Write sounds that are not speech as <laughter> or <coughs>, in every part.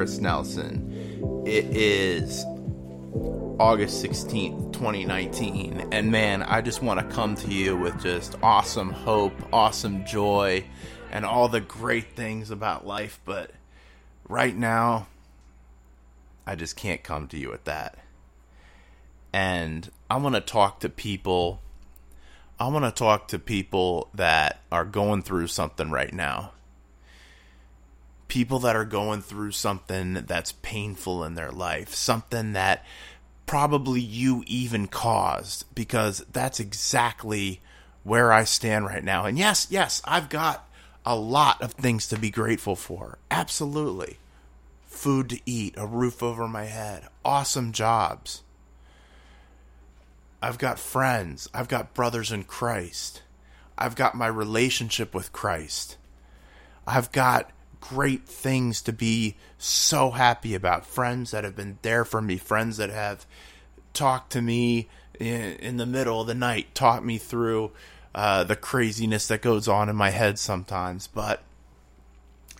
Chris Nelson. It is August 16th, 2019, and man, I just want to come to you with just awesome hope, awesome joy, and all the great things about life, but right now, I just can't come to you with that. And I want to talk to people I want to talk to people that are going through something right now. People that are going through something that's painful in their life, something that probably you even caused, because that's exactly where I stand right now. And yes, yes, I've got a lot of things to be grateful for. Absolutely. Food to eat, a roof over my head, awesome jobs I've got friends. I've got brothers in Christ. I've got my relationship with Christ. I've got great things to be so happy about. Friends that have been there for me, friends that have talked to me in, in the middle of the night, taught me through uh, the craziness that goes on in my head sometimes. But,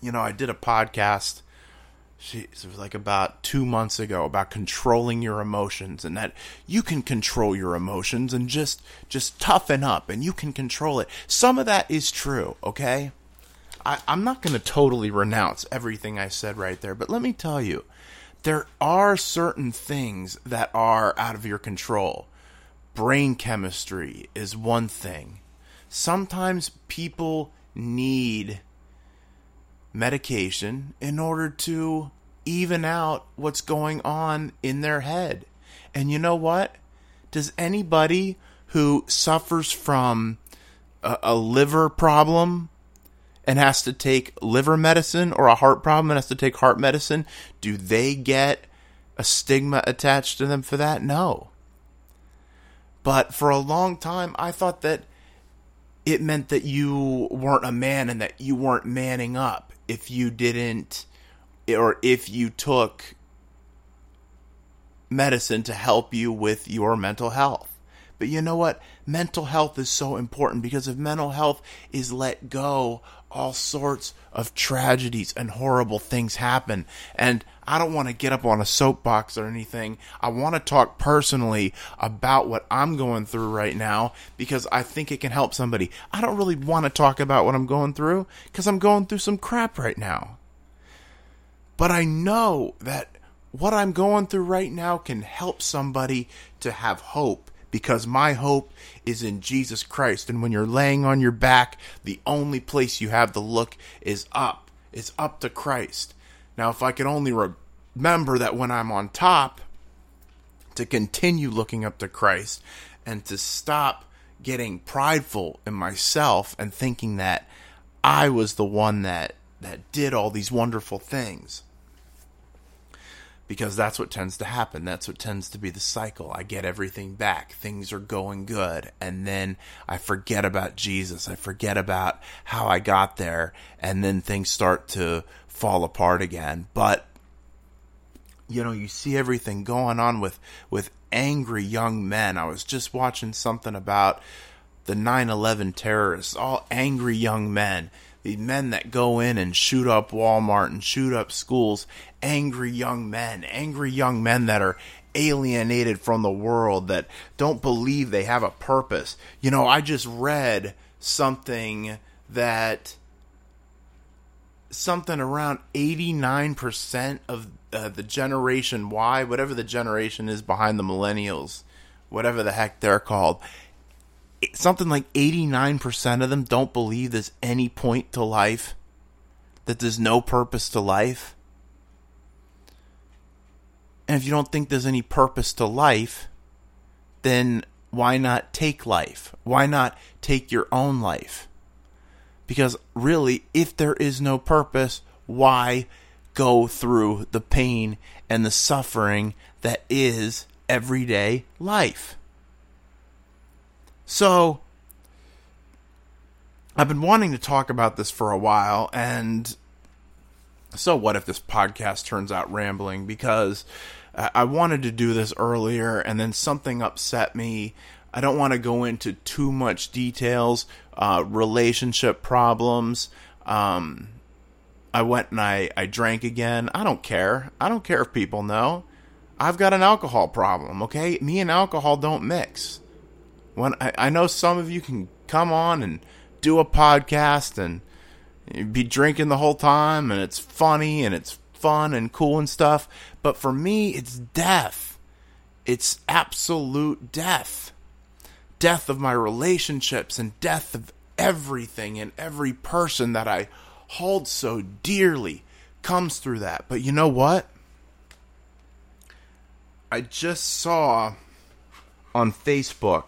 you know, I did a podcast it was like about two months ago about controlling your emotions and that you can control your emotions and just just toughen up and you can control it some of that is true okay I, i'm not going to totally renounce everything i said right there but let me tell you there are certain things that are out of your control brain chemistry is one thing sometimes people need medication in order to even out what's going on in their head. And you know what? Does anybody who suffers from a, a, liver problem and has to take liver medicine or a heart problem and has to take heart medicine, do they get a stigma attached to them for that? No. But for a long time, I thought that it meant that you weren't a man and that you weren't manning up if you didn't or if you took medicine to help you with your mental health. But you know what? Mental health is so important because if mental health is let go, all sorts of tragedies and horrible things happen. And I don't want to get up on a soapbox or anything. I want to talk personally about what I'm going through right now because I think it can help somebody. I don't really want to talk about what I'm going through because I'm going through some crap right now. But I know that what I'm going through right now can help somebody to have hope because my hope is in Jesus Christ. And when you're laying on your back, the only place you have to look is up, is up to Christ. Now, if I could only remember that when I'm on top, to continue looking up to Christ and to stop getting prideful in myself and thinking that I was the one that that did all these wonderful things because that's what tends to happen. That's what tends to be the cycle. I get everything back. Things are going good. And then I forget about Jesus. I forget about how I got there. And then things start to fall apart again. But, you know, you see everything going on with, with angry young men. I was just watching something about the 9 11 terrorists, all angry young men the men that go in and shoot up Walmart and shoot up schools, angry young men, angry young men that are alienated from the world, that don't believe they have a purpose. You know, I just read something that something around 89% of uh, the generation Y, whatever the generation is behind the millennials, whatever the heck they're called, something like 89% of them don't believe there's any point to life, that there's no purpose to life. And if you don't think there's any purpose to life, then why not take life? Why not take your own life? Because really, if there is no purpose, why go through the pain and the suffering that is everyday life? So, I've been wanting to talk about this for a while, and so what if this podcast turns out rambling? Because I wanted to do this earlier, and then something upset me I don't want to go into too much details. Uh, relationship problems. Um, I went and I, I drank again. I don't care. I don't care if people know. I've got an alcohol problem, okay? Me and alcohol don't mix. When I, I know some of you can come on and do a podcast and be drinking the whole time and it's funny and it's fun and cool and stuff, but for me it's death. It's absolute death. Death of my relationships and death of everything and every person that I hold so dearly comes through that. But you know what? I just saw on Facebook.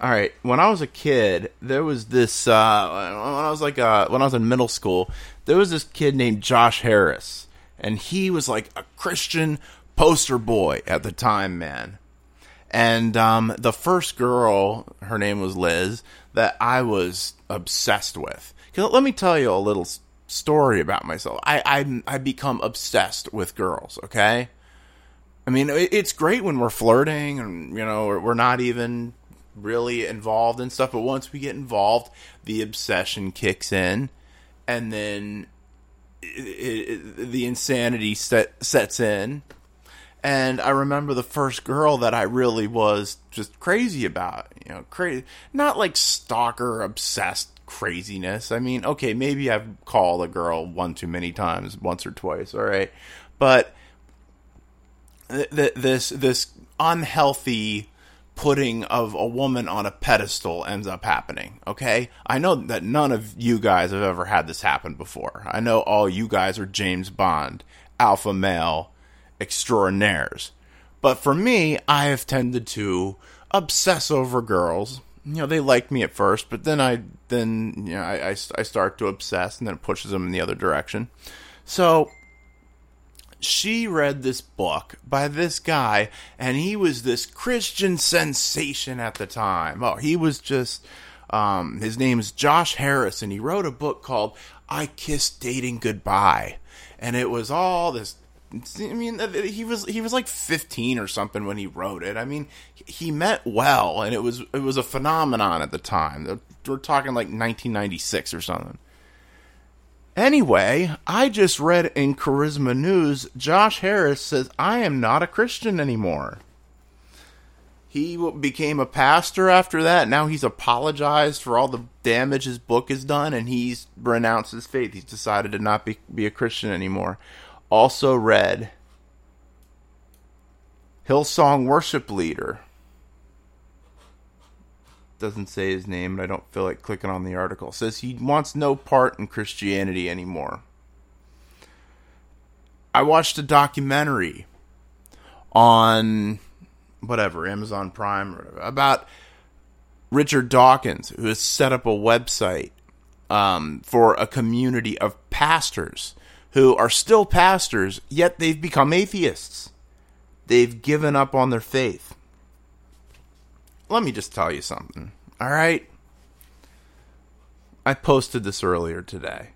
All right, when I was a kid, there was this. Uh, when I was like, uh, when I was in middle school, there was this kid named Josh Harris, and he was like a Christian poster boy at the time, man. And um, the first girl, her name was Liz, that I was obsessed with. Let me tell you a little story about myself. I I I become obsessed with girls. Okay, I mean it's great when we're flirting and you know we're not even really involved and stuff. But once we get involved, the obsession kicks in, and then it, it, the insanity set, sets in. And I remember the first girl that I really was just crazy about. You know, crazy, not like stalker obsessed craziness. I mean, okay, maybe I've called a girl one too many times, once or twice, all right, but th- th- this this unhealthy putting of a woman on a pedestal ends up happening. Okay, I know that none of you guys have ever had this happen before. I know all you guys are James Bond, alpha male extraordinaires, but for me, I have tended to obsess over girls you know they like me at first, but then I then you know I, I, I start to obsess, and then it pushes them in the other direction. So she read this book by this guy, and he was this Christian sensation at the time. Oh, he was just. Um, his name is Josh Harris, and he wrote a book called "I Kissed Dating Goodbye," and it was all this I mean, he was he was like 15 or something when he wrote it. I mean, he meant well, and it was it was a phenomenon at the time. We're talking like 1996 or something. Anyway, I just read in Charisma News, Josh Harris says I am not a Christian anymore. He became a pastor after that. Now he's apologized for all the damage his book has done, and he's renounced his faith. He's decided to not be, be a Christian anymore also read Hillsong worship leader. Doesn't say his name, and I don't feel like clicking on the article. Says he wants no part in Christianity anymore. I watched a documentary on whatever Amazon Prime whatever, about Richard Dawkins, who has set up a website um, for a community of pastors who are still pastors, yet they've become atheists. They've given up on their faith. Let me just tell you something, all right? I posted this earlier today.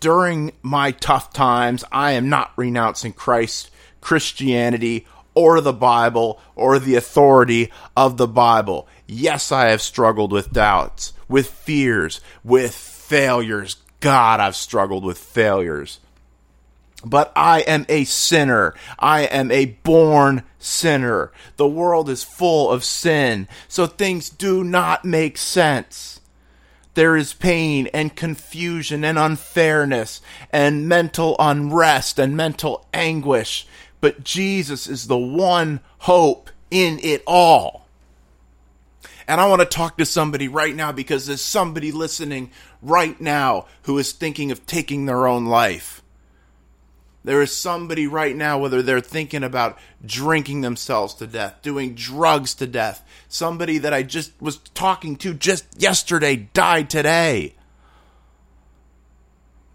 During my tough times, I am not renouncing Christ, Christianity, or the Bible, or the authority of the Bible. Yes, I have struggled with doubts, with fears, with failures. God, I've struggled with failures but I am a sinner. I am a born sinner. The world is full of sin, so things do not make sense. There is pain and confusion and unfairness and mental unrest and mental anguish, but Jesus is the one hope in it all. And I want to talk to somebody right now because there's somebody listening right now who is thinking of taking their own life. There is somebody right now, whether they're thinking about drinking themselves to death, doing drugs to death, somebody that I just was talking to just yesterday died today.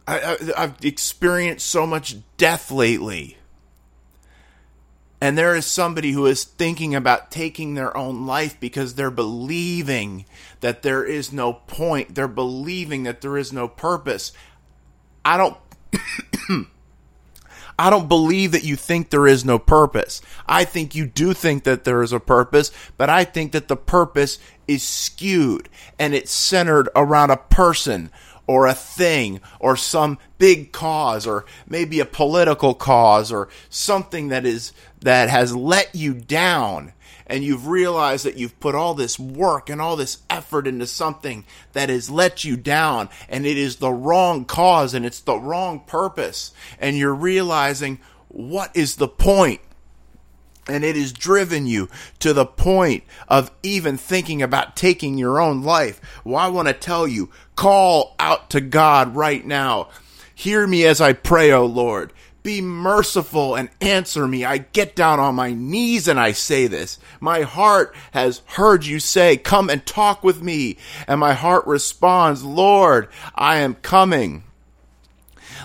I, have experienced so much death lately. And there is somebody who is thinking about taking their own life because they're believing that there is no point. They're believing that there is no purpose. I don't <coughs> I don't believe that you think there is no purpose. I think you do think that there is a purpose, but I think that the purpose is skewed and it's centered around a person or a thing or some big cause or maybe a political cause or something that is that has let you down and you've realized that you've put all this work and all this effort into something that has let you down and it is the wrong cause and it's the wrong purpose and you're realizing what is the point and it has driven you to the point of even thinking about taking your own life. Well, I want to tell you, call out to God right now. Hear me as I pray, O Lord. Be merciful and answer me. I get down on my knees and I say this. My heart has heard you say, Come and talk with me. And my heart responds, Lord, I am coming.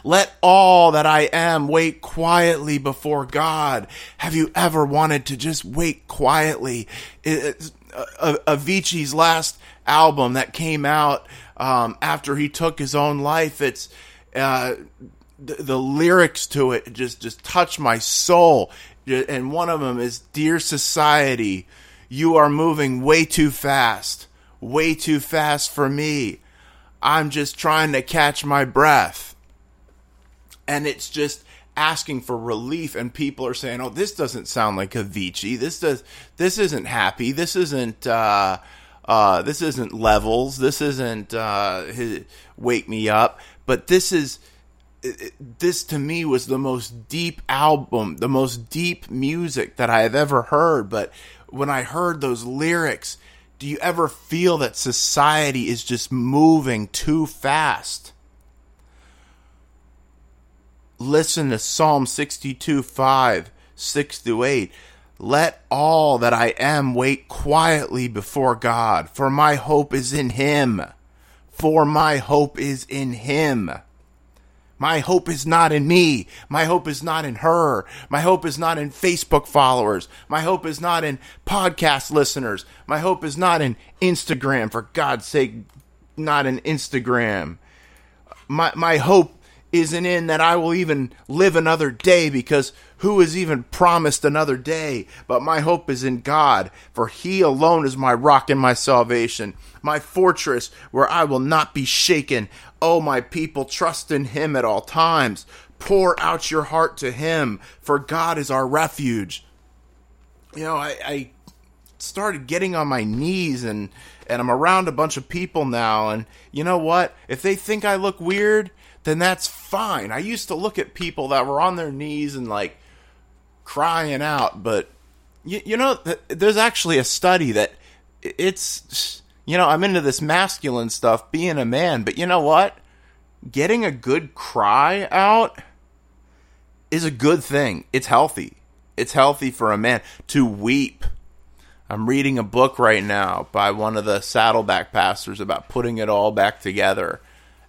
Let all that I am wait quietly before God. Have you ever wanted to just wait quietly? It's, uh, Avicii's last album that came out um, after he took his own life. It's uh, the, the lyrics to it just just touch my soul. And one of them is, "Dear society, you are moving way too fast, way too fast for me. I'm just trying to catch my breath." And it's just asking for relief and people are saying oh this doesn't sound like avicii this does this isn't happy this isn't uh uh this isn't levels this isn't uh his, wake me up but this is this to me was the most deep album, the most deep music that I have ever heard. But when I heard those lyrics, do you ever feel that society is just moving too fast? Listen to Psalm 62 5, 6 to 8. Let all that I am wait quietly before God, for my hope is in Him. For my hope is in Him. My hope is not in me. My hope is not in her. My hope is not in Facebook followers. My hope is not in podcast listeners. My hope is not in Instagram. For God's sake, not in Instagram. My, my hope isn't in that I will even live another day because who has even promised another day? But my hope is in God, for He alone is my rock and my salvation, my fortress where I will not be shaken. Oh, my people, trust in Him at all times. Pour out your heart to Him, for God is our refuge. You know, I, I started getting on my knees and and I'm around a bunch of people now and you know what? If they think I look weird, then that's fine. I used to look at people that were on their knees and like crying out, but you, you know, there's actually a study that it's, you know, I'm into this masculine stuff, being a man, but you know what? Getting a good cry out is a good thing. It's healthy. It's healthy for a man to weep. I'm reading a book right now by one of the Saddleback pastors about putting it all back together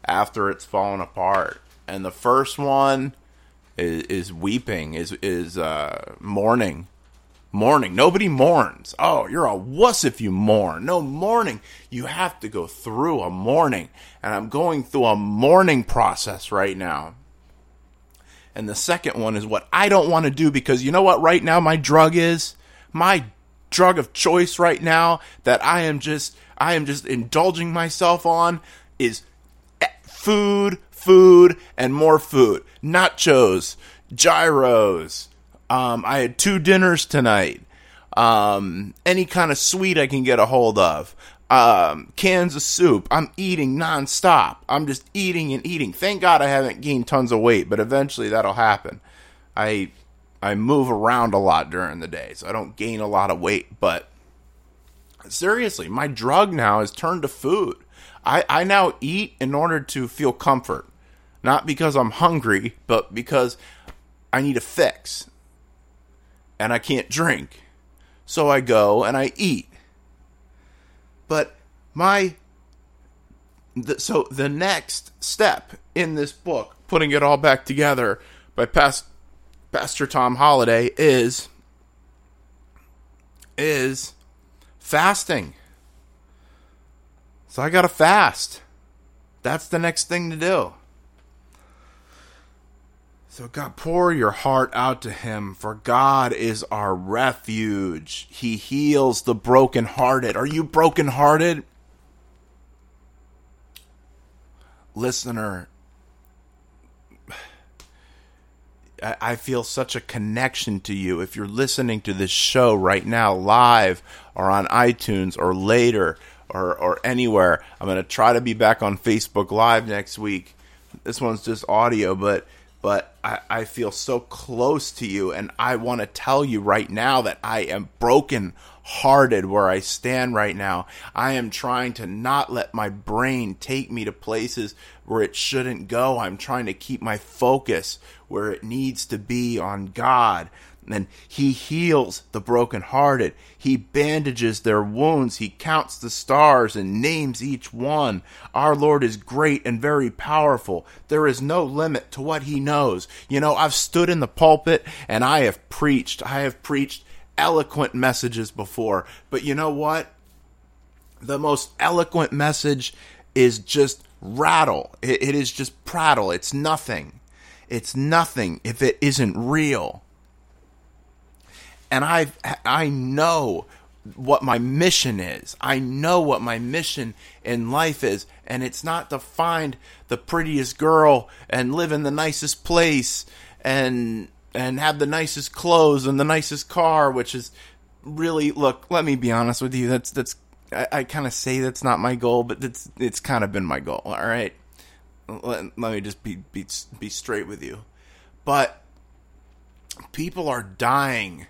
after it's fallen apart. And the first one is, is weeping, is is uh, mourning. Mourning. Nobody mourns. Oh, you're a wuss if you mourn. No mourning. You have to go through a mourning. And I'm going through a mourning process right now. And the second one is what I don't want to do because you know what right now my drug is? My drug of choice right now that I am just I am just indulging myself on is food, food, and more food. Nachos, gyros. Um, I had two dinners tonight. Um, any kind of sweet I can get a hold of. Um, cans of soup. I'm eating nonstop. I'm just eating and eating. Thank God I haven't gained tons of weight, but eventually that'll happen. I I move around a lot during the day, so I don't gain a lot of weight. But seriously, my drug now is turned to food. I, I now eat in order to feel comfort. Not because I'm hungry, but because I need a fix. And I can't drink. So I go and I eat. But my. The, so the next step in this book, putting it all back together by past, Pastor Tom Holladay, is. is fasting. So I got to fast. That's the next thing to do. So, God, pour your heart out to Him, for God is our refuge. He heals the brokenhearted. Are you brokenhearted? Listener, I feel such a connection to you. If you're listening to this show right now, live or on iTunes or later or, or anywhere, I'm going to try to be back on Facebook Live next week. This one's just audio, but but I, I feel so close to you, and I want to tell you right now that I am broken hearted where I stand right now. I am trying to not let my brain take me to places where it shouldn't go. I'm trying to keep my focus where it needs to be on God. And he heals the brokenhearted. He bandages their wounds. He counts the stars and names each one. Our Lord is great and very powerful. There is no limit to what he knows. You know, I've stood in the pulpit and I have preached. I have preached eloquent messages before. But you know what? The most eloquent message is just rattle. it, is just prattle. It's nothing. It's nothing if it isn't real. And I I know what my mission is. I know what my mission in life is, and it's not to find the prettiest girl and live in the nicest place and and have the nicest clothes and the nicest car, which is really look. Let me be honest with you. That's that's I, I kind of say that's not my goal, but it's it's kind of been my goal. All right, let, let me just be be be straight with you. But people are dying.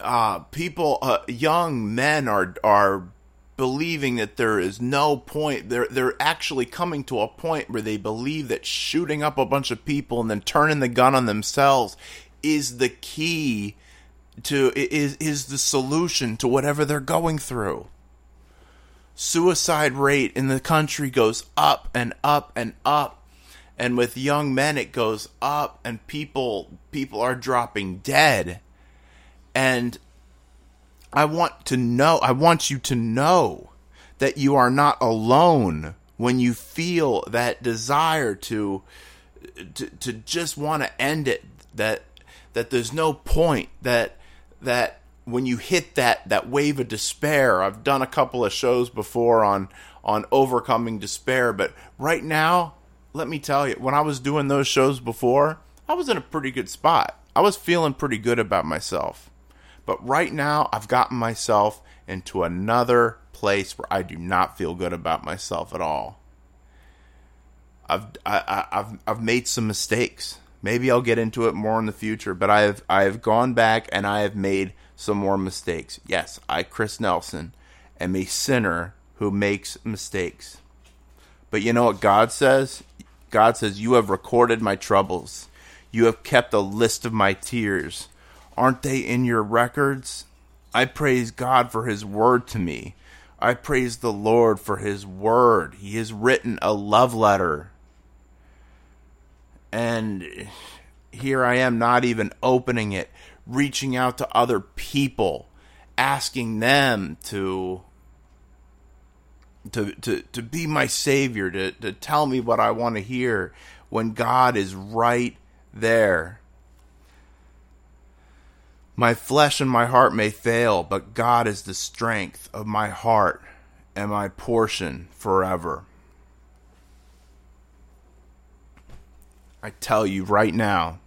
Uh, people, uh, young men are are believing that there is no point. They're they're actually coming to a point where they believe that shooting up a bunch of people and then turning the gun on themselves is the key to is is the solution to whatever they're going through. Suicide rate in the country goes up and up and up. And with young men it goes up and people people are dropping dead and I want to know, I want you to know that you are not alone when you feel that desire to to, to just want to end it that that there's no point that that when you hit that that wave of despair I've done a couple of shows before on on overcoming despair but right now let me tell you when I was doing those shows before I was in a pretty good spot. I was feeling pretty good about myself but right now, I've gotten myself into another place where I do not feel good about myself at all. I've I, have I've made some mistakes. Maybe I'll get into it more in the future, but I have I have gone back and I have made some more mistakes. Yes, I Chris Nelson am a sinner who makes mistakes. But you know what God says? God says, "You have recorded my troubles. You have kept a list of my tears." Aren't they in your records? I praise God for His word to me. I praise the Lord for His word. He has written a love letter. And here I am, not even opening it, reaching out to other people, asking them to. To, to, to be my savior, to, to tell me what I want to hear when God is right there my flesh and my heart may fail, but God is the strength of my heart and my portion forever. I tell you right now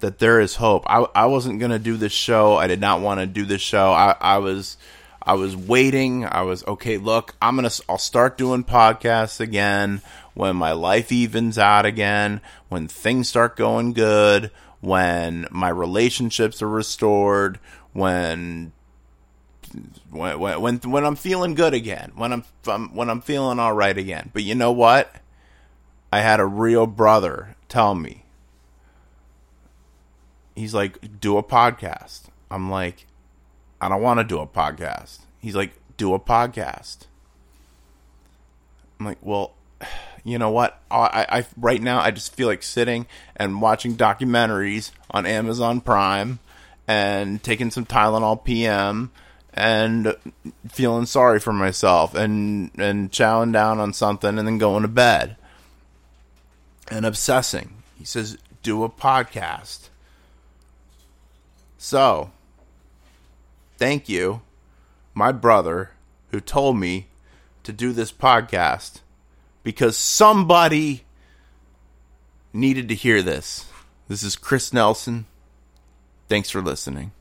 that there is hope. I, I wasn't going to do this show. I did not want to do this show. I, I was I was waiting. I was okay, look, I'm to I'll start doing podcasts again when my life evens out again, when things start going good, when my relationships are restored, when when when when I'm feeling good again, when I'm when I'm feeling all right again. But you know what? I had a real brother tell me. He's like, "Do a podcast." I'm like, "I don't want to do a podcast." He's like, "Do a podcast." I'm like, "Well, you know what? I, I right now I just feel like sitting and watching documentaries on Amazon Prime and taking some Tylenol PM and feeling sorry for myself and and chowing down on something and then going to bed and obsessing. He says, do a podcast. So, thank you, my brother, who told me to do this podcast because somebody needed to hear this. This is Chris Nelson. Thanks for listening.